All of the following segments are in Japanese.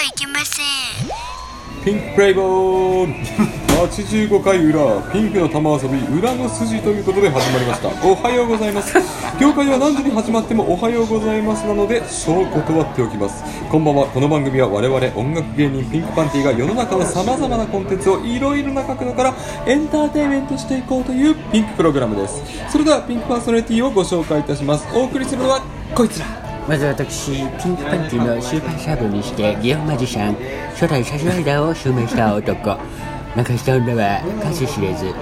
ゃいけません。ピンクプレイボール85回裏ピンクの玉遊び裏の筋ということで始まりました。おはようございます。業界は何時に始まってもおはようございますなのでそう断っておきます。こんばんは。この番組は我々音楽芸人ピンクパンティが世の中のさまざまなコンテンツをいろいろな角度からエンターテインメントしていこうというピンクプログラムです。それではピンクパーソナリティをご紹介いたします。お送りするのはこいつら。まず私、ピンクパンティのスーパーサブにして、ギオンマジシャン、初代サスライダーを襲名した男。中下女は数知れず、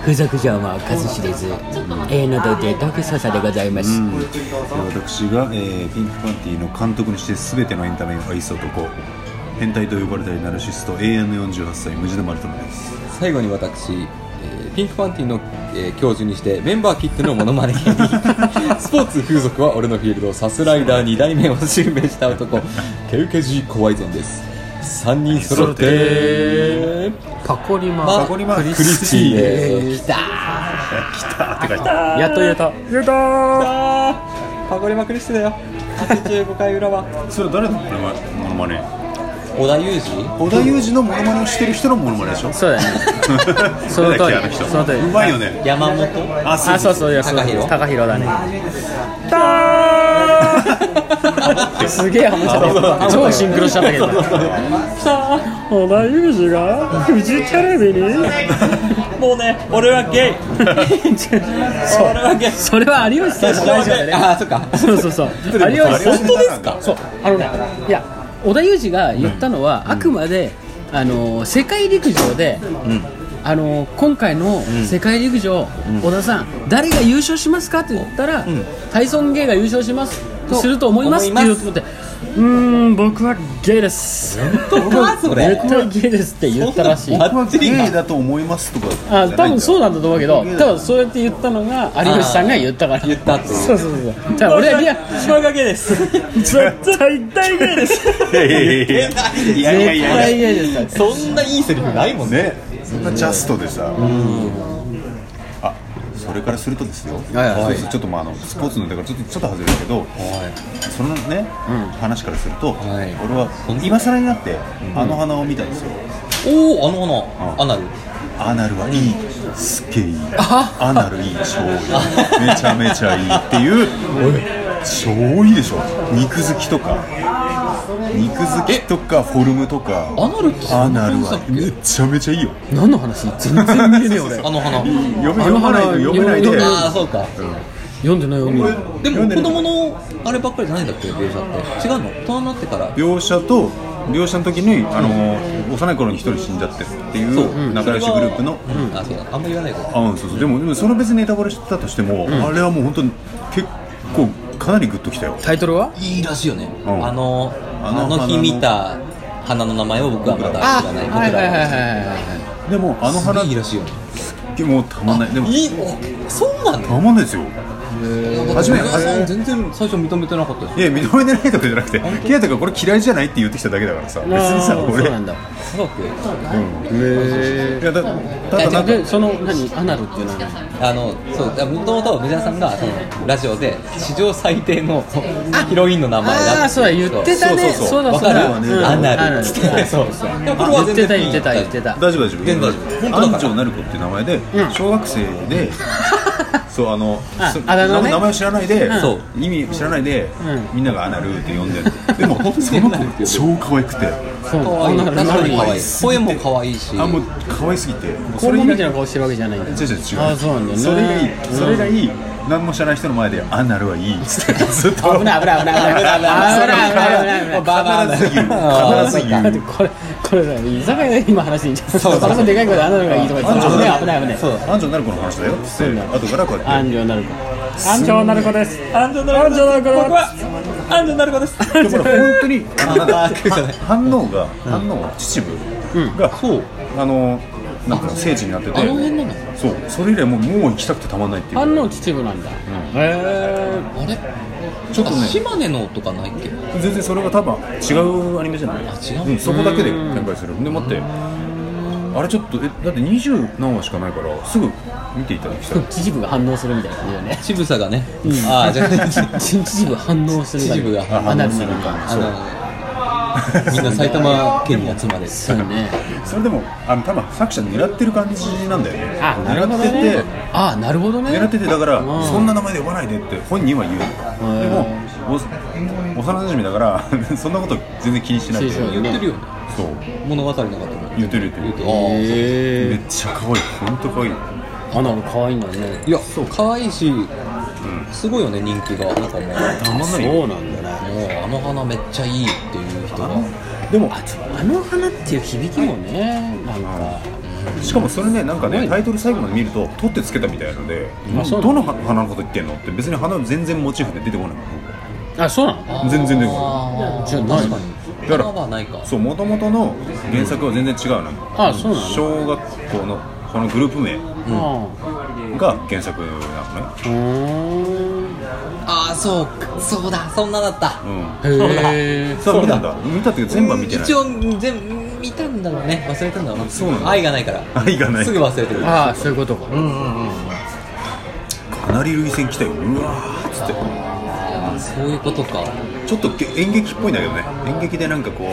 風俗嬢も数知れず、永遠の童貞東京捜査でございます。私が、えーピンクパンティの監督にして全てのエンタメを愛す男。変態と呼ばれたりナルシスト永遠の48歳無地のマルトナです。最後に私、えーピンクパンティの、えー教授にしてメンバーキットのモノマネ芸人。スポーツ風俗は俺のフィールドサスライダー2代目を襲名した男。ケウケジ怖いぜんです。3人揃って。パコリマ、まコリマ。クリスティです来たって書いてやっと言えた。言えたー。パコリマクリスティだよ。85回裏は。それは誰のモノマネ？織田裕二？織田裕二のモノマネをしてる人のモノマネでしょ？そうだよね。その通り。誰だっけあの人。その通り。うまいよね。山本？ああ、そうそう、いや、そう高弘高弘だね。すげえ話した超シンクロしちゃったけど。織田裕二がフジテレビに？もうね俺はゲイ。俺はゲイ。それは有吉さんのラジオでね。あーそっか。そうそうそう。有吉さん。本当ですか？そう。あのねいや織田裕二が言ったのは、あくまであの世界陸上で、あの今回の世界陸上、織田さん誰が優勝しますかって言ったら、タイソン・ゲイが優勝します。すると思いますって言ってうーん僕はゲイです。本当か？それ。絶対ゲイですって言ったらしい。バ僕はゲイだと思いますとかあ多分そううなんだと思うけど多分そうやって言ったのが有吉さんが言ったから。言ったってそうそうそう。だから俺はリア島がゲイです。絶対大ゲイです。いやいやいやいや。いやいやい絶や対ゲイです。そんないいセリフないもんね。ね。そんなジャストでさ。あそれからするとですよはいちょっとまああのスポーツのだからちょっとちょっと外れるけどそのね話からするとい。俺は今更になってあの花を見たんですよ。おおあの花。アナル。アナルはいい。すっげえいい。アナルいい超いい。めちゃめちゃいいっていう超いいでしょ。肉付きとか肉付きとかフォルムとか。アナルってそアナルはめちゃめちゃいいよ。何の話？全然見えねえよ俺。あの花。読め読まないと読めないで。あああそうか。読んでない読んでない。でも子供のあればっかりじゃないんだっけ？描写って。違うの？大人になってから。描写と描写の時にあの幼い頃に一人死んじゃってるっていう仲良しグループの。うん。あそうだ。あんまり言わないとあうんそうそう。でもでもその別にネタバレしてたとしても、あれはもう本当に結構かなりグッときたよ。タイトルは？いいらしいよね。あのあの日見た花の名前を僕はまだ知らない。僕らははでもあの花いいらしいよ。ねもうたまんない。でもいいそうなんだ。たまんないですよ初め全然最初認めてなかったです。いや認めてないとかじゃなくてケイタがこれ嫌いじゃないって言ってきただけだからさ別いにさ俺。そうなんだ。科学いやだただなんかでその何アナルっていうのは？何あのそうもともと藤原さんがそのラジオで史上最低のヒロインの名前だってああそうだ言ってたね。そうそうそう。そうだわかるそうだうん。アナルアっつってそうそう。でもこれは言ってた言ってた。言ってた。大丈夫大丈夫。全然大丈夫本当だから安城なる子っていう名前で小学生で そうあのあだ名ね。名前を知らないでそう意味知らないでん。みんながアナルって呼んでる でもその子超可愛くて。そう可愛いアナル確かに可愛いい声も可愛いし。あもう可愛すぎて。肛門みたい以な顔してるわけじゃないんだ。違う違う違う。あそうなんだよね。それがいい。それがいい。何も知らない人の前でアナルはいい。っつってずっと危ない危ない危ない危ない。危ない危ない危ない危ない。ババアだ必ず言う。必ず言う。だってこれこれさ居酒屋で今話していいんじゃんそのでかい声でアナルがいいとか言って危ない危ない危ない。そう安城なる子の話だよ。っつって後からこうやって。安城なる子。安城なる子です。安城なる子。です。僕は安城なる子です。本当にあのなんかあーじゃない反応が反応秩父がそうあのなんか聖地になってて。あの辺なの？そう。それ以来もうもう行きたくてたまんないっていう。反応秩父なんだ。へえ。あれ？ちょっとね。あ島根のとかないっけ？全然それが多分違うアニメじゃない？あ違う？んん、そこだけで展開する。で待って。あれちょっとえだって二十何話しかないからすぐ見ていただきたい。秩父が反応するみたいな感じだよね。ちぶさがね。ああじゃあ 秩父反応する秩父がアナルするか。あの みんな埼玉県に集まれそうね。それでもあの多分作者狙ってる感じなんだよね。あなるほど狙ってて。ねあなるほどね。狙っててだからんそんな名前で呼ばないでって本人は言う。でもお幼馴染だから そんなこと全然気にしないで。言ってるよね。そう。物語なかったの言ってる。言ってる。めへっちゃ可愛い。本当可愛い。あなる可愛いんだね。いやそう。可愛いし、すごいよね人気が。なんかもう。たまんないそうよなんだね。もうあの花めっちゃいいっていう人がでもあの花っていう響きもねなんか。しかもそれねなんかねタイトル最後まで見ると取ってつけたみたいなのでどの花のこと言ってんのって別に花全然モチーフで出てこないあそうなの？全然出てこあじゃあ何確かにだか。らそうもともとの原作は全然違うの。あそうなの？小学校のこのグループ名あが原作なのねああそうそうだ。そんなだった。うん。へえそう見たんだ。見たって全部は見てない。一応全見たんだろうね。忘れたんだろうな。そうなんだ。愛がないから。愛がない。すぐ忘れてる。ああそういうことか。かなり類線来たよ。うわーっつって。そういうことか。ちょっと演劇っぽいんだけどね。演劇でなんかこう、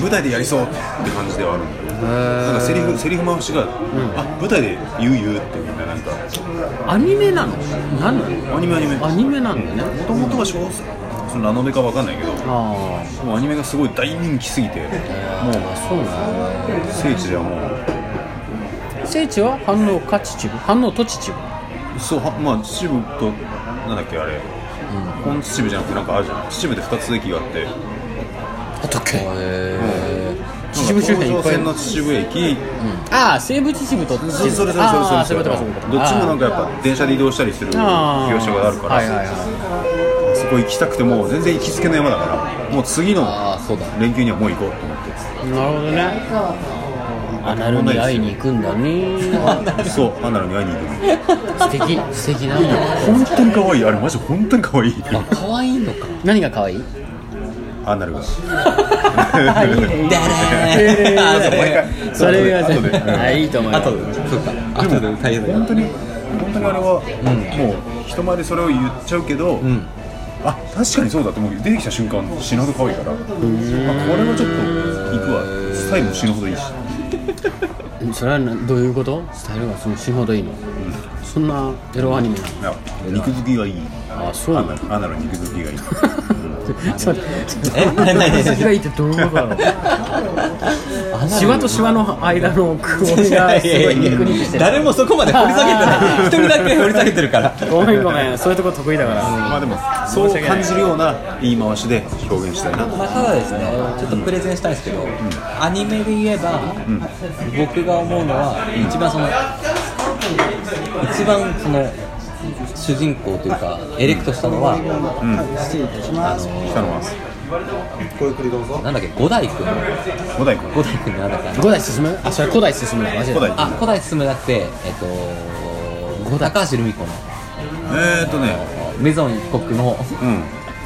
舞台でやりそうって感じではあるんだよなんかセリフセリフ回しが、あ舞台で言う言うってみんななんか。アニメなの？何アニメアニメ。アニメなんだね。もともとは小説そのラノベかわかんないけどあもうアニメがすごい大人気すぎてもうあそうなの聖地ではもう。聖地は反応か秩父？反応と秩父？そうはまあ秩父となんだっけあれ、本秩父じゃなくてなんかあるじゃん。秩父で2つ駅があってあったっけへ秩父周辺いっぱいの秩父駅、ああ西武秩父とそ秩父れそれそれそれそれそういうことかそういうことどっちもなんかやっあぱ電車で移動したりするあ業者があるから、はいはいはそこ行きたくても全然行きつけの山だからもう次の連休にはもう行こうと思っていなるほどねアナルに会いに行くんだねそうアナルに会いに行く素敵素敵だね本当に可愛いあれマジ本当に可愛いあ可愛いのか何が可愛いアナルが。それそれが後であいいと思います。あとそうか。あとで大変だ本当に本当にあれは、もう人前でそれを言っちゃうけど、ん。あ確かにそうだと思う。出てきた瞬間死ぬほど可愛いから。あこれはちょっと行くわ。スタイルも死ぬほどいいし。それはなどういうこと？スタイルがその死ぬほどいいの？そんなエロアニメなの？いや肉付きがいい。あそう。なのアナルアナル肉付きがいい それえ何何何それがいいってどうい。うことだろうシワとシワの間のクオリがすごい誰もそこまで掘り下げてない。一人だけ掘り下げてるから。ごめんごめんそういうとこ得意だから。まあでもそう感じるような言い回しで表現したいな。まあ、ただですね、ちょっとプレゼンしたいんですけど、アニメで言えば、僕が思うのは、一番その、一番その、主人公というか、エレクトしたのは、あ北野はの、なんだっけ、五代君、五代君。五代君なんだっけ、五代進む？あそれ古代進むだ間違えた五代あ、古代進むじゃなくて、えっと、高橋留美子の、えーっとね。メゾン一国の、うん。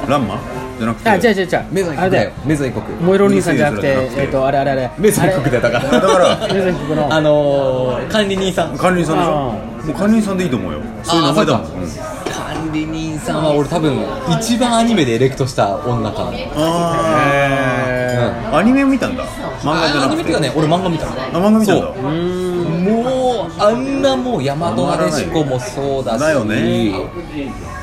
ランマ？じゃなくてあ違う違う違うメゾン一あれだよ国だよ、メゾン一国。燃えろ兄さんじゃなくてえっとあれあれあれ。メゾン一国だよだから。だからメゾン一国の。あのー、管理人さん。管理人さんでしょ？あもう管理人さんでいいと思うよ。そういう名前だもん。管理人さん。は俺多分一番アニメでエレクトした女かな、アニメを見たんだ。漫画じゃなくて。アニメっていうかね俺漫画見たの。あ漫画見たんだ。もうあんなもう大和なでしこもそうだし。だよね。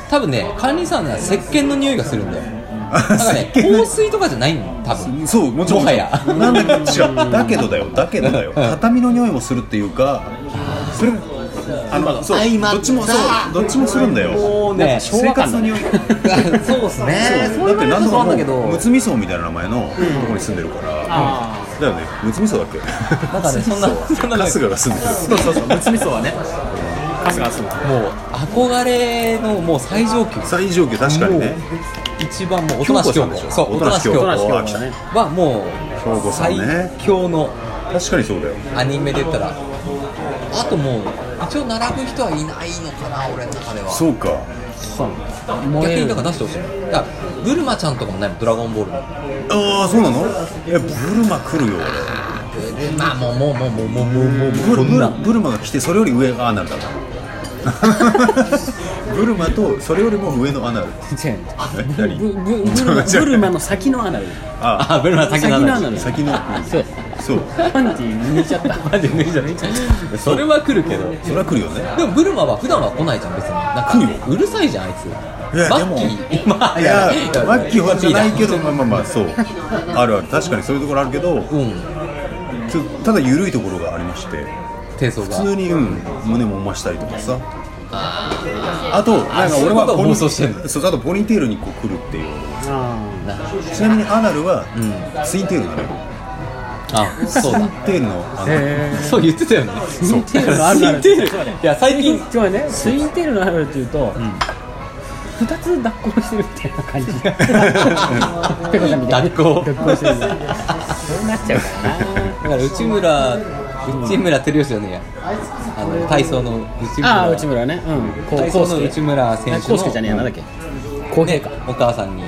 多分ね管理さんは石鹸の匂いがするんだよだからね香水とかじゃないん多分。そうもちろん。もはや。なんだけど違う。だけどだよ。だけどだよ。畳の匂いもするっていうかそれあのそうどっちもそうどっちもするんだよ。もうね生活の匂い。そうですね。だって何度もなんだけど。むつみ荘みたいな名前のとこに住んでるから。だよね。むつみ荘だっけ？なんかねそんなそんなね春日が住んでる。そうそうそうむつみそはね春日もう憧れのもう最上級。最上級確かにね。一番もう音無京子そう音無京子はもう最強の確かにそうだよ。アニメで言ったら。あともう一応並ぶ人はいないのかな俺の中では。そうか。逆に何か出してほしいだからブルマちゃんとかもないもんドラゴンボールの。ああそうなの？いやブルマ来るよ俺。ブルマもうもうもうもうもうもうもうブルマが来てそれより上ああなるだろうブルマとそれよりも上のアナル。違う。ブブブルマブルマの先のアナル。ああブルマ先のアナル。先のそうそう。パンティ抜いちゃった。マジで脱いじゃうそれは来るけど。それは来るよね。でもブルマは普段は来ないじゃん別に。うるさいじゃんあいつマッキー。まあいややマッキーはじゃないけどうんまあまあまあそう。あるある。確かにそういうところあるけどただ緩いところがありまして低層が。普通に、うん、胸もましたりとかさ。あとなんか俺はポニそうあとポニーテールにこう来るっていう。あちなみにアナルはツインテールなのよあそうだ。ツインテールのあのへそう言ってたよね。ツインテールのいや最近。ちょっとね。ツインテールのあるっていうと二つ抱っこしてるみたいな感じ。ペコちゃんみたいな。抱っこ抱っこしてるそうなっちゃうからな。だから内村内村照吉じゃねえや。あの体操の内村。ああ内村ね。うん。こ体操の内村選手の。こうすけじゃねえやなんだっけ？公平か。ねお母さんに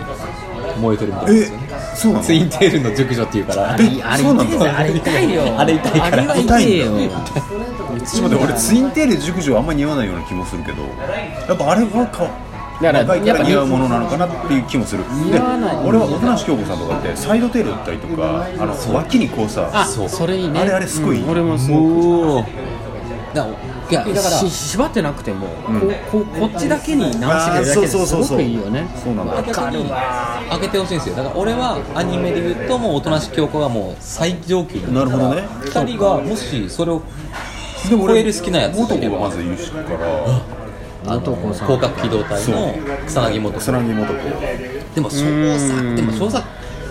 燃えてるみたいですよね。えそうなの？ツインテールの熟女っていうから。あれあれあれ痛いよ。あれ痛いから。あれは痛いよ。ちょっと待って俺ツインテール熟女あんまり似合わないような気もするけど。やっぱあれはかだから若いかやっぱら似合うものなのかなっていう気もする。で似合わない。俺は音無京子さんとかってサイドテールだったりとかあの脇にこうさあそれいいね。あれあれすごいうん俺もすごいおおだからいやだからし縛ってなくても、こうこうこっちだけに直してくれるだけですごそうそうくいいよね。そうなんだ。逆に開けてほしいんですよ。だから俺はアニメで言うともうおとなし京子がもう最上級なるほどね。2人がもしそれを超える好きなやつ元子がまずいるからあの広角機動隊の草薙元草薙元子でも少佐でも少佐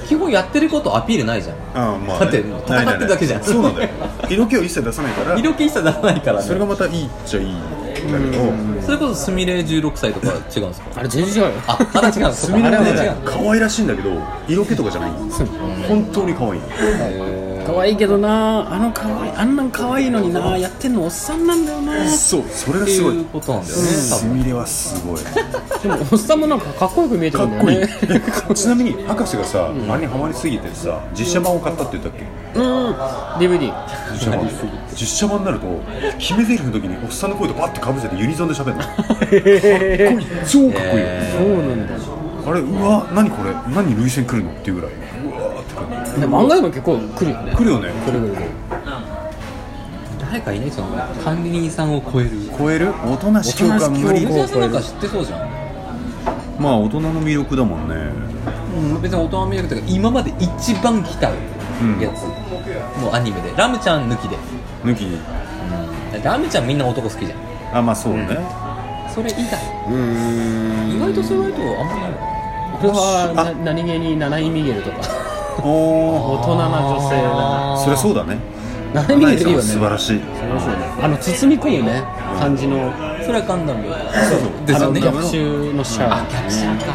基本やってることアピールないじゃん。ああまあだって戦ってるだけじゃん。そうなんだよ。色気を一切出さないから。色気一切出さないからね。それがまたいいっちゃいいんだけど。それこそすみれ16歳とか違うんですか？あれ全然違うよ。あまだ違うんですみれはね可愛らしいんだけど色気とかじゃない。本当に可愛い可愛いけどな。あの可愛いあんなん可愛いのにな。やってんのおっさんなんだよな。そうそれがすごい。ことなんだよね。すみれはすごい。でもおっさんもなんかかっこよく見えてるんだよね。え ちなみに博士がさあれにハマりすぎてさ実写版を買ったって言ったっけ？うん。DVD 実写版。実写版になると決め台詞の時におっさんの声とバッてかぶせてユニゾンで喋るの。かっこいい。超かっこいい。よそうなんだ。よあれうわ何これ？何涙腺来るの？っていうぐらいで漫画でも結構来るよね。来るよね。来る来る来る。誰かいないその管理人さんを超える。超える？大人し教官無理ユーザーさんなんか知ってそうじゃん。まあ大人の魅力だもんね。うん別に大人の魅力というか今まで一番来たやつ、もうアニメで。ラムちゃん抜きで。抜き。にラムちゃんみんな男好きじゃん。あまあそうね、それ以外。うーん。意外とそう言われるとあんまりない俺はな何気に七井ミゲルとか大人な女性だな。そりゃそうだね。七井ミゲルいいよね。素晴らしい。あの包み込むね。感じの。それはガンダムあですよね。の逆襲のシャア。逆襲か。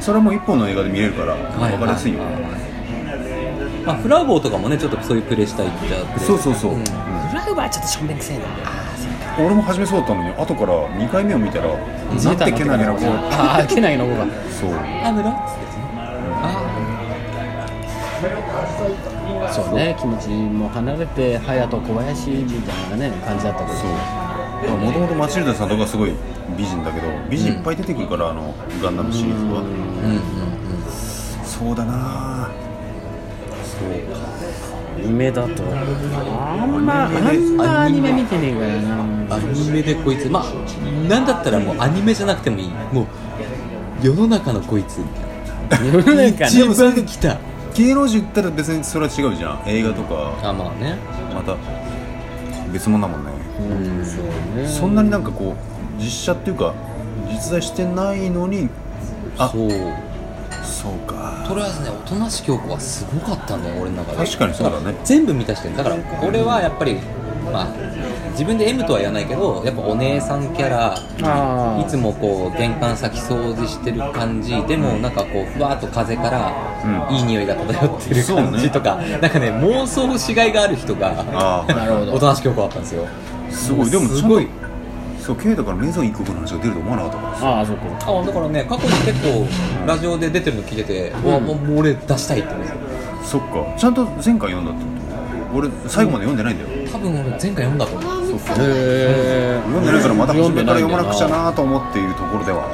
それはもう一本の映画で見れるからはい。分かりやすいよ、まあフラウボーとかもねちょっとそういうプレイしたいっちゃプレイそうそう。そう、うん。フラウバーちょっとしょんべんくせえな。俺も初めそうだったのに後から2回目を見たらなんてけなげな子。ああけないの子が。そう。アムロっつってそうね気持ちも離れて隼人小林みたいなね感じだったけど。もともとマチルダさんとかすごい美人だけど美人いっぱい出てくるから、あのガンダムシリーズは。そうだな。夢だとあんまあんまアニメ見てねえからな。アニメでこいつまあなんだったらもうアニメじゃなくてもいい。もう世の中のこいつ。世の中一ね番来た芸能人言ったら別にそれは違うじゃん。映画とか。あまあね。また別物だもんね、うん。そうねそんなになんかこう実写っていうか実在してないのにあそう。そうか。とりあえずねおとなし京子はすごかったんだよ俺の中で。確かにそうだね。全部満たしてるだから俺はやっぱりまあ自分で M とは言わないけどやっぱお姉さんキャラいつもこう玄関先掃除してる感じ。でもなんかこうふわっと風からうん。いい匂いが漂ってるそうね。感じとか、なんかね妄想しがいがある人が おとなし京子だったんですよ。すごい。でもすごい。そうケイタからメゾン一国の話が出ると思わなかったからああそこあだからね過去に結構ラジオで出てるの聞いてて、うわもう俺出したいって思ってそっか。ちゃんと前回読んだってこと？俺最後まで読んでないんだよ、多分俺前回読んだと思う。そうそうそうへ読んでないからまた初めから読まなくちゃななと思っているところでは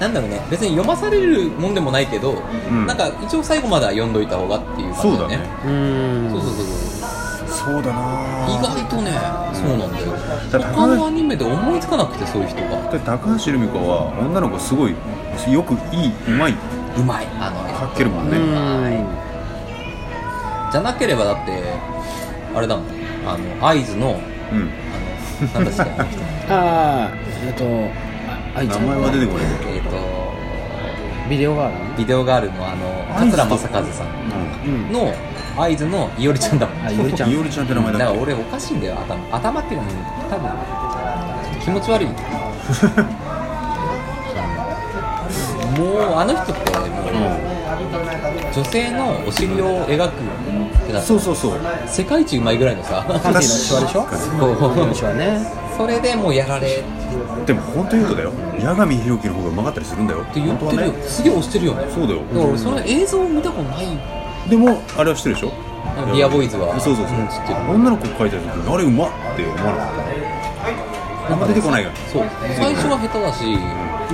なんだろうね別に読まされるもんでもないけど、ん。なんか一応最後までは読んどいた方がっていう感じだね。うん。そうそうそうそう。そうだな。意外とね、そうなんだよ。他のアニメで思いつかなくてそういう人が。で高橋留美子は女の子すごいよくいいうまい。うまい。あのね描けるもんね、うん。じゃなければだってあれだもんあの合図のうん。あのなんだっけあの人 ああえっとあ愛ちゃん。名前は出てこないえっ、とビデオガール？ビデオガールのあの桂正和さんうん。の合図のいおりちゃんだもんあいおりちゃん。いおりちゃんって名前だからだっけ俺おかしいんだよ頭。頭っていうのは多分気持ち悪い。もうあの人ってもう、女性のお尻を描くってなってそうそうそう。世界一うまいぐらいのさパンティのシワでしょ？ねそれでもうやられ。でも本当言うとだよ。八神弘樹の方がうまかったりするんだよ。って言ってるよ、すげえ押してるよね。そうだよ。だから俺その映像を見たことないでもあれは知ってるでしょ？ビアボーイズは。そうそうそう、ん知ってる。女の子描いた時あれうまって思わなかったあんま出てこないよそう。最初は下手だし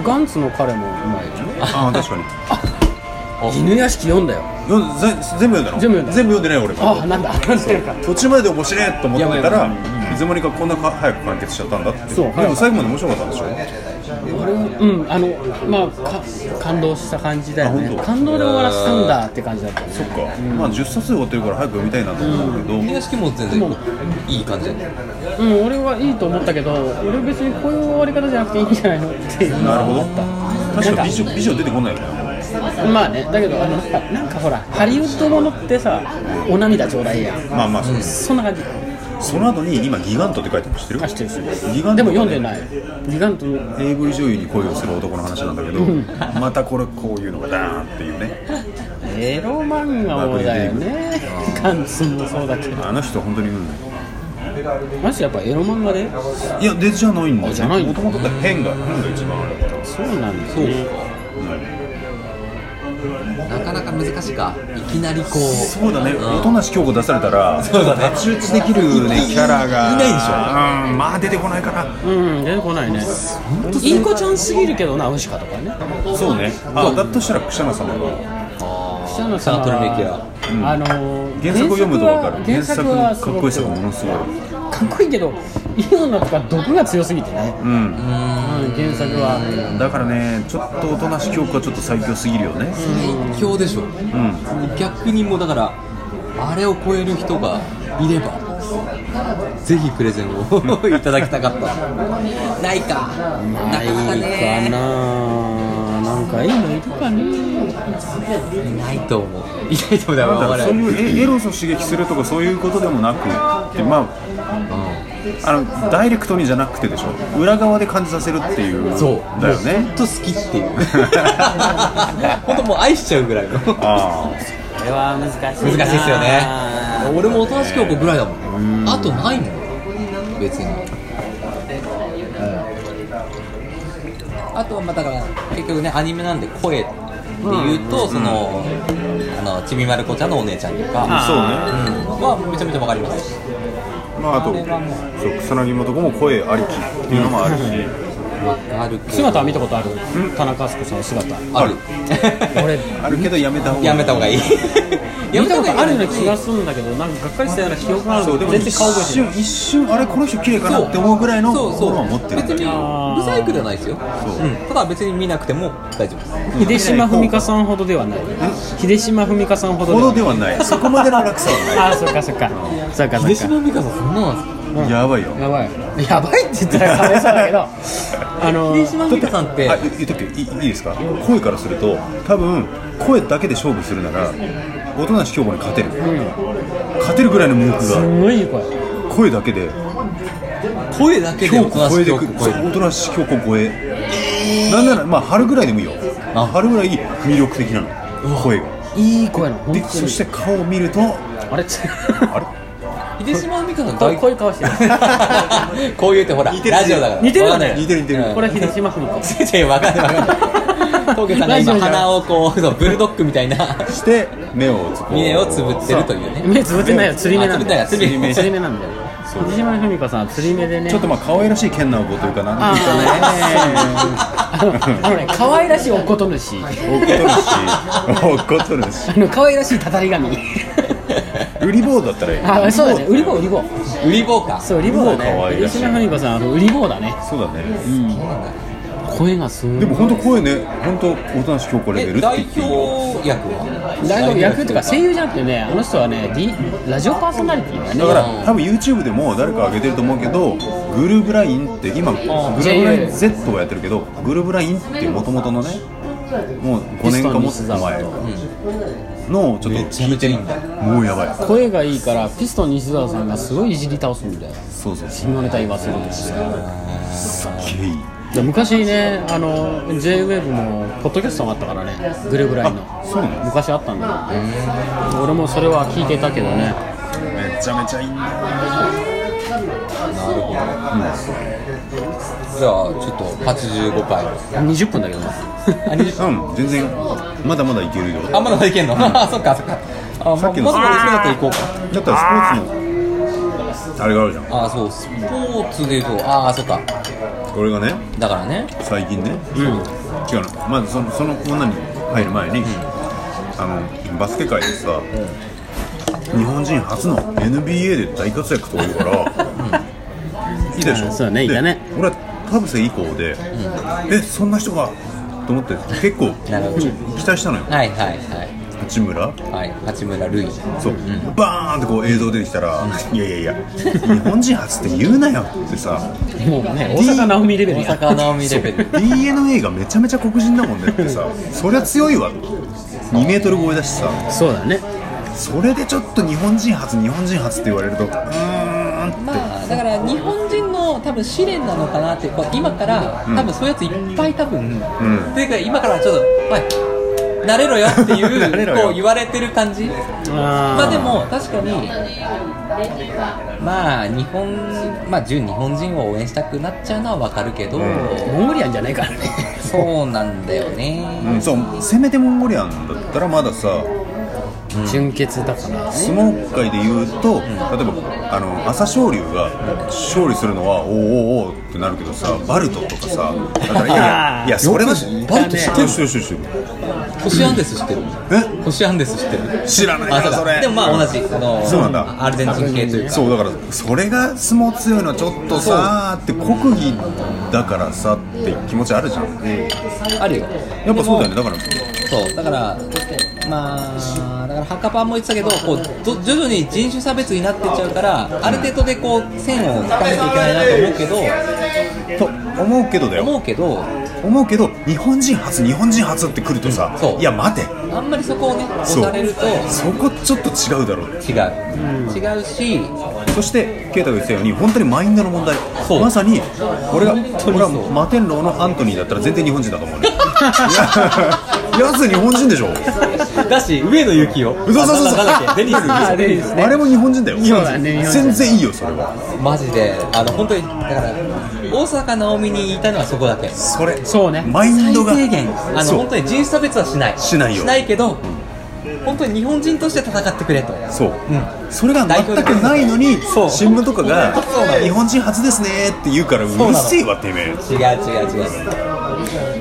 ガンツの彼もうまいよね。ああ確かに 犬屋敷読んだよ。ぜ全部読んだの？全部読んだ。全部読んでない俺あなんだなんでか途中までで面白いと思ってたらいいつの間にかこんなか早く完結しちゃったんだってそうでも最後まで面白かったんでしょ？俺はうんあのまあか感動した感じだよね。あ本当？感動で終わらせたんだって感じだった。ねそっか、まあ10冊で終わってるから早く読みたいなと思うけど、宮敷も全然いい感じだねうん俺はいいと思ったけど俺別にこういう終わり方じゃなくていいんじゃないのっていうなるほど。確か美女美女出てこないよねまあねだけどあのなんかほらハリウッドものってさお涙ちょうだいやん。まあまあそうです、そんな感じ。その後に今ギガントって書いてあるの知ってる？あ知ってる知ってる。ギガントでも読んでない。ギガント。の AV 女優に恋をする男の話なんだけどまたこれこういうのがダーンっていうね。エロ漫画多いだよね。ガンツもそうだけど。あの人本当にうん。マジやっぱエロ漫画で？いやでじゃないんだよあじゃないんだ。もともと変が変が一番あれだから。そうなんですねなかなか難しいか。いきなりこう。そうだね。ん。音無し京子出されたらそうだね。太刀打ちできるねキャラが。いないでしょ。うんまあ出てこないかなうん出てこないね。インコちゃんすぎるけどなウシカとかね。そうね。あだとしたらクシャナ様が下野サナトルメキラあのー原作を読むと分かる原作はかっこよさがものすごい。かっこいいけど今のとか毒が強すぎてね、うんうん、原作は。だからねちょっと音無し京子はちょっと最強すぎるよね。最強でしょ。うん。逆にもうだからあれを超える人がいればぜひプレゼンを いただきたかった。ないか。ないかね。なな。んかいいのいるかね。いないと思う。いないと思う。だだかからそういうエエロスを刺激するとかそういうことでもなくてまああのダイレクトにじゃなくてでしょ？裏側で感じさせるっていう。そう。だよね。本当好きっていう。本当もう愛しちゃうぐらいの。あこれは難しい難しいですよね。俺も音橋京子ぐらいだもん。あとないもん。別に。あとはまあだから結局ねアニメなんで声っていうと、そのあのちびまる子ちゃんのお姉ちゃんとか。あそうね。うん。はめちゃめちゃわかりますまああと草薙もとこも声ありきっていうのもあるし。姿は見たことある？田中敦子さんの姿。ある。俺。あるけどやめた方がやめた方がいい。や 見たことあるような気がすするんだけどなんかがっかりしたような記憶がある。そうでも全然一瞬一瞬あれこの人綺麗かなって思うぐらいのそうそう。ものは持ってる。別によブサイクではないですよ、う。ん、ただ別に見なくても大丈夫です。秀島文香さんほどではない。秀島文香さんほどほどではない。そこまでの落差はない。ああそっかそっか。そっかそ秀島美香さんそんななんですかやばいよ。やばい。やばいって言ったらかわいそうだけどあの秀島美香さんってあ言言っとくいいいいですか？声からすると多分声だけで勝負するなら音無し京子に勝てる、勝てるぐらいの魅力すがごいいい声。声だけで。声だけで京大人し京子京子超えなんならまあ春ぐらいでもいいよ。あ。春ぐらい魅力的なの。声が。いい声なの本でそして顔を見るとあれ？あれ？秀島美香さんこう大 こういう顔してる。こう言うてほら似てる。ラジオだから。似てるよね。似てる似てる。これは秀島文香違う違うわかんないわかんない峠さん。が今鼻をこうそうブルドッグみたいな。して目をつこう。峰をつぶってるというね。目つぶってないよ。釣り目なんだよ。釣り目。釣り目なんだよ。藤島文子さんは釣り目でね。ちょっとまあ可愛らしい剣な子というかな。んあていうかねあのね可愛らしいおこと主。おっことるしおっことるしあの可愛らしいたたり神 売り棒だったらいい。あそうだね。売り棒。売り棒売り棒。か。そう売り棒だね。愛らしい。藤島文子さんは売り棒だね。そうだね。声がすごい。でも本当声ね本当おとなし評価レベルってえ代表役は？大学役とか声優じゃなくてねあの人はね、D、ラジオパーソナリティだね。だから多分 YouTube でも誰か上げてると思うけどグルーブラインって今グルーブライン Z をやってるけどグルーブラインっていう元々のねもう5年かもっと前のちょっと。聞いてみたもうやばい。声がいいからピストン西澤さんがすごいいじり倒すんだよ。そうそうそう。下ネタ言わせるとかすっげえ。いいで昔ねあの JWAVE のポッドキャストがあったからね。グルーブラインの。そうなの昔あったんだよ。俺もそれは聞いてたけどね。めちゃめちゃいいんだよじゃあちょっと85回。20分だけどな。うん全然まだまだいけるよ。あまだいけんの？あ そっかそっか。あさっきのまずこれだったら行こうか。だったらスポーツのあれがあるじゃん。あそうスポーツでいうとああそっか。これがねだからね。最近ね、違うのまずそのその女に入る前に、あのバスケ界でさ、日本人初の NBA で大活躍というから、いいでしょ。あそうだねでいたね。俺は田臥以降で、えそんな人がと思って結構期待したのよ。はいはいはい。八村？はい八村塁。そう、バーンってこう映像出てきたら、いやいやいや日本人初って言うなよってさ。もうね大阪直美レベル大や阪直美レベル。DNA がめちゃめちゃ黒人だもんねってさそりゃ強いわ。2メートル超えだしさ。そうだね。それでちょっと日本人初日本人初って言われるとうーんって。まあだから日本人の多分試練なのかなってこう今から多分そういうやついっぱい多分、ん。っていうか今からちょっと「おい 慣れろよ」っていうこう言われてる感じ。あまあでも確かにまあ日本まあ純日本人を応援したくなっちゃうのはわかるけど、モンゴリアンじゃないからね。そうなんだよね、うんそうせめてモンゴリアンだったらまださ純潔だから。相撲界で言うと、例えばあの朝青龍が勝利するのはおーおーおーってなるけどさバルトとかさだからいやいやいやそれはバルト知ってる知ってる知ってる。星アンデス知ってる？え？星アンデス知ってる？知らないあそうなそれ。だでもまあ同じあのそうなんだ。アルゼンチン系というか。そうだからそれが相撲強いのはちょっとさーって国技だからさって気持ちあるじゃん。あるよ。やっぱそうだよね。だからそう。だからまあだからハカパンも言ってたけどこうど徐々に人種差別になってっちゃうからある程度でこう線を引かなきゃいけないなと思うけどと思うけどだよ。思うけど思うけど日本人初日本人初って来るとさ、そう。いや待て。あんまりそこをね押されるとそこちょっと違うだろう。違う、違うしそして啓太が言ってたように本当にマインドの問題。まさに俺が俺は摩天楼のアントニーだったら全然日本人だと思うね。い ややつ日本人でしょ。だし上野由紀夫。そうそうそうそう。デニスあデニス。ねあれも日本人だよ。人。全然いいよそれは。マジで。あの本当にだから大阪なおみに言いたいのはそこだけ。それそうね。マインドが。最低限。あの本当に人種差別はしない。しないよ。しないけど本当に日本人として戦ってくれと。そう、うん。それが全くないのにそう。新聞とかがそうなの「日本人初ですね」って言うからうるせえわてめえ。違う違う違う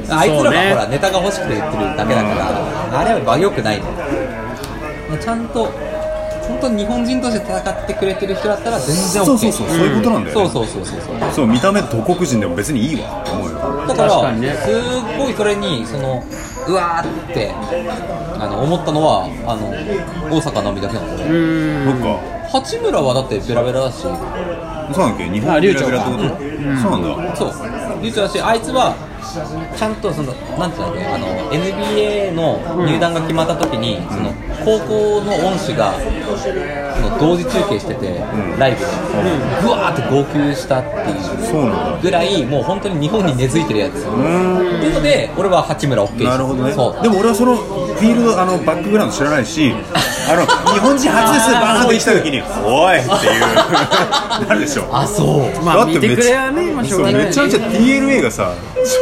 あいつらそうね。はほらネタが欲しくて言ってるだけだからあれは場良くないの。ちゃんと本当に日本人として戦ってくれてる人だったら全然 OK そうそうそうそういうことなんだよ、ね。そうそうそうそうそう。そう見た目土国人でも別にいいわ。って思うよ。だからね。すっごいそれにそのうわーってあの思ったのはあの大阪なみだけなんですよそっか。八村はだってベラベラだし。そうなんだっけ？日本ベラベラってこと、そうなんだ。そう。流暢だしあいつはちゃんとそのなんていうんだっけあの NBA の入団が決まった時に、その高校の恩師がその同時中継してて、ライブで、ぐわーって号泣したっていうぐらいもう本当に日本に根付いてるやつ。っていうので俺は八村 OK なるほどね。そう。でも俺はそのフィールドあのバックグラウンド知らないし あの日本人初ですバーンって来た時に「おい!」っていうなるでしょ。あそう。まあ見てくれはねまあしょうがない。そうめちゃめちゃ TLA がさ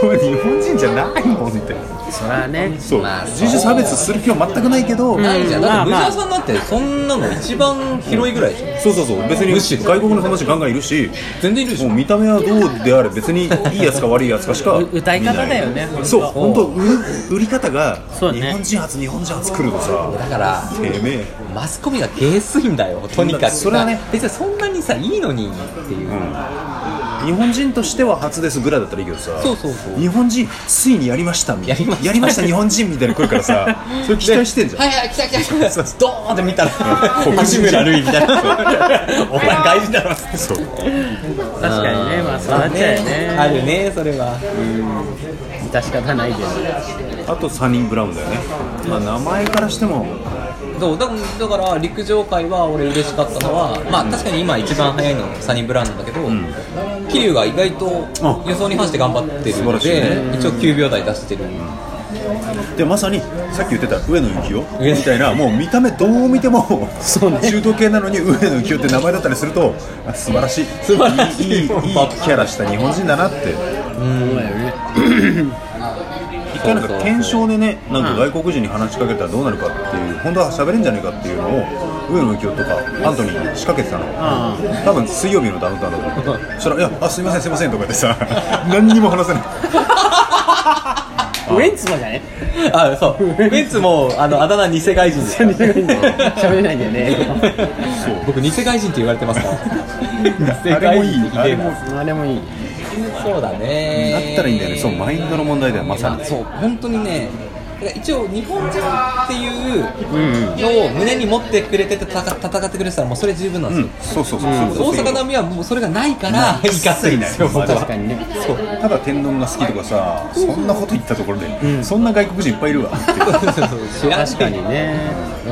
そう日本人じゃないもんってそれはねそう、まあ人種差別する気は全くないけど、ないじゃん。だってまあまあ。無ジャさんだってそんなの一番広いぐらいでしょそうそうそう。別に外国の友達ガンガンいるし全然いるでしょ。もう見た目はどうであれ別にいいやつか悪いやつかしかう歌い方だよねそう。本当売売り方がそうね。日本人初日本人初来るとさだからてめえ。マスコミがゲーすいんだよとにかく。それはね。別にそんなにさいいのにっていう、日本人としては初ですぐらいだったらいいけどさそうそうそう。日本人ついにやりましたみたいな。やりました。日本人みたいなの来るからさ それ期待してんじゃん。はいはい来た来た来た。ドーンって見たら黒人藤村るいみた。い なお前外人だろそう。確かにねまあそうなっちゃうよね。あるねそれは致し方ないけどあとサニー・ブラウンだよね、まあ、名前からしても。そうだだから陸上界は俺嬉しかったのはまあ確かに今一番速いのサニブラウンなんだけど桐生、が意外とあ。予想に反して頑張ってるので、ね。一応9秒台出してる、でまさにさっき言ってた上野幸上雄みたいなもう見た目どう見てもそうね。中東系なのに上野幸雄って名前だったりするとあ素晴らしい。素晴らしい。いいいいキャラした日本人だなって。そうだよね一回なんか検証でねなんか外国人に話しかけたらどうなるかっていう本当は喋れんじゃないかっていうのを上野幸雄とかアントニーに仕掛けてたの。多分水曜日のダウンタウンだと思うそしたら「いやあすいませんすいません」とか言ってさ 何にも話せない。ウエンツもじゃね？あそう。ベンツもあのあだ名偽外人です喋れないんだよね。僕偽外人って言われてますから。あれもいいあれもあれもいいそうだね。なったらいいんだよね。そうマインドの問題だよまさに。そう本当にね一応日本人っていうのを胸に持ってくれてて戦戦ってくれてたらもうそれ十分なんですよ、そうそうそうそう。大阪なおみはもうそれがないから生かってるんですよ確かにね。ただ天丼が好きとかさそんなこと言ったところで、そんな外国人いっぱいいるわ。確かにね。う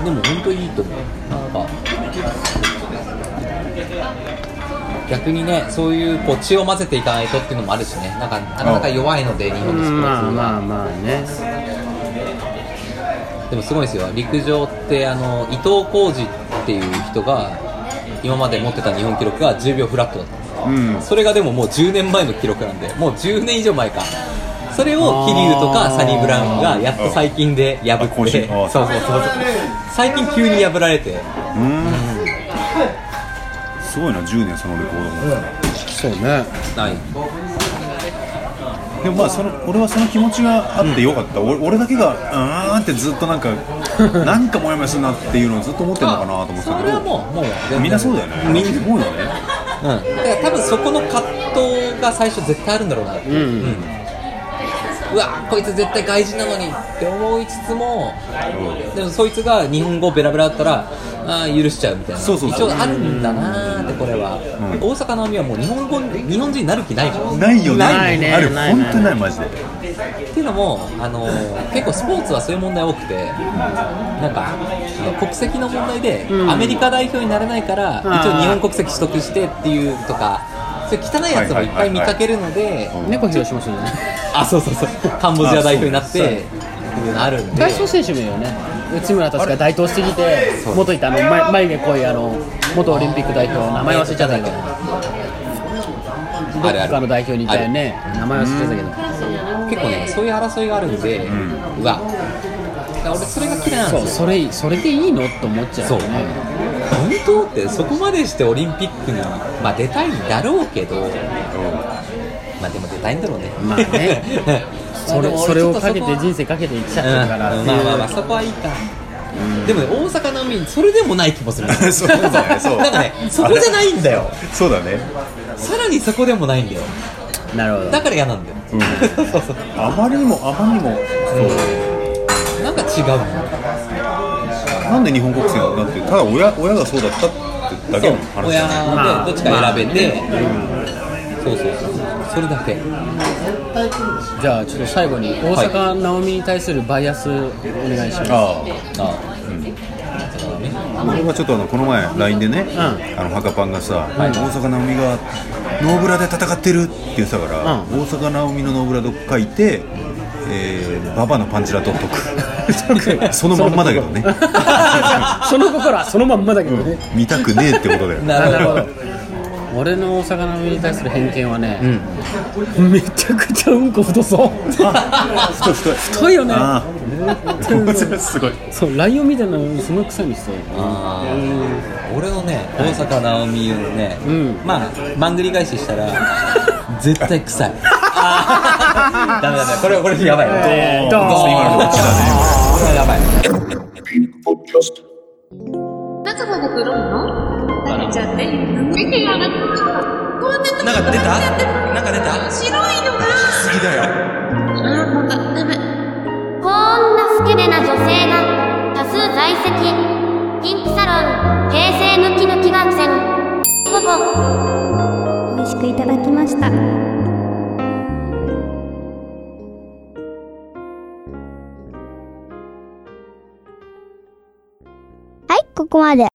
ん。でも本当いいと思う。なんか逆にねそういうこう血を混ぜていかないとっていうのもあるしね。なんかなかなか弱いので日本のスポーツまあは、まあまあね。でもすごいですよ。陸上ってあの伊藤浩二っていう人が今まで持ってた日本記録が10秒フラットだった。んですようん。それがでももう10年前の記録なんでもう10年以上前か。それを桐生とかサニブラウンがやっと最近で破って。そうそうそう。最近急に破られて。うんすごいな10年そのレコードも、そうね。ない。でもまあその俺はその気持ちがあってよかった、俺俺だけがうーんってずっとなんか なんかモヤモヤするなっていうのをずっと思ってるのかなと思ってたけど。それはもうもう全然。みんなそうだよね。みんな思うよね。うん、だから多分そこの葛藤が最初絶対あるんだろうなっていう、うんうわこいつ絶対外人なのに。って思いつつも、でもそいつが日本語ベラベラだったらあー許しちゃうみたいな。そうそうそう。一応あるんだなーってこれは、うん。大阪なおみはもう日本語日本人になる気ないもん。ないよね。ないね。あるない本当にないマジで。っていうのも、あのー結構スポーツはそういう問題多くてなんか国籍の問題で、うん。アメリカ代表になれないから一応日本国籍取得してっていうとかそういう汚いやつもいっぱい見かけるので、猫広島市じゃないあそうそうそう。カンボジア代表になってっていうのあるんで。体操選手もいるよね。内村確か代表してきて元いたあのま眉毛濃いあの元オリンピック代表名前忘れちゃったけど。どっある。あるかの代表にいたよね。名前忘れちゃったけど。結構ねそういう争いがあるんで、うわだから俺それが嫌いなんそうですよ。それそれでいいの？と思っちゃう。そう。よね本当ってそこまでしてオリンピックに、まあ、出たいんだろうけど、まあでも出たいんだろうね。まあね。それそれをかけて人生かけて生きちゃってるからうんまあまあまあそこはいいか。でもね大阪なおみそれでもない気もする。そうだねそう。なんかねそこじゃないんだよ。そうだね。さらにそこでもないんだよ。なるほど。だから嫌なんだよ、そうそうあまりにもあまりにも。なん。か違うの？なんで日本国籍なんだってただ親親がそうだったってだけ？の話親でどっちか選べて、そうそうそう。それだけ。じゃあちょっと最後に大阪なおみに対するバイアスお願いします、ああ。あ俺はちょっとあのこの前 LINE でね、ん。あのハカパンがさ、大阪なおみがノーブラで戦ってるって言ってたから、うん。大阪なおみのノーブラと書いて、えー、ババのパンチラと解くそのまんまだけどね。その心はそのまんまだけどね、見たくねえってことだよ。なるほど。俺の大阪なみに対する偏見はね、うん。めちゃくちゃうんこ太そう。太い太い。太いよね。すごい。そうライオンみたいなのすごい臭いんですよあー。俺のね大阪なおみをね、ん。まあマングリ返ししたら絶対臭い ダメダメこれこれやばい。ねドーンドーン今のこっちだね。これやばい中まで黒いの食べちゃって見てやななんか出た？なんか出た？白いのが。好きだよあーもうダメ。こんなスケベな女性が多数在籍。ピンクサロン。平成ムキムキ学生ここ。美味しくいただきましたはいここまで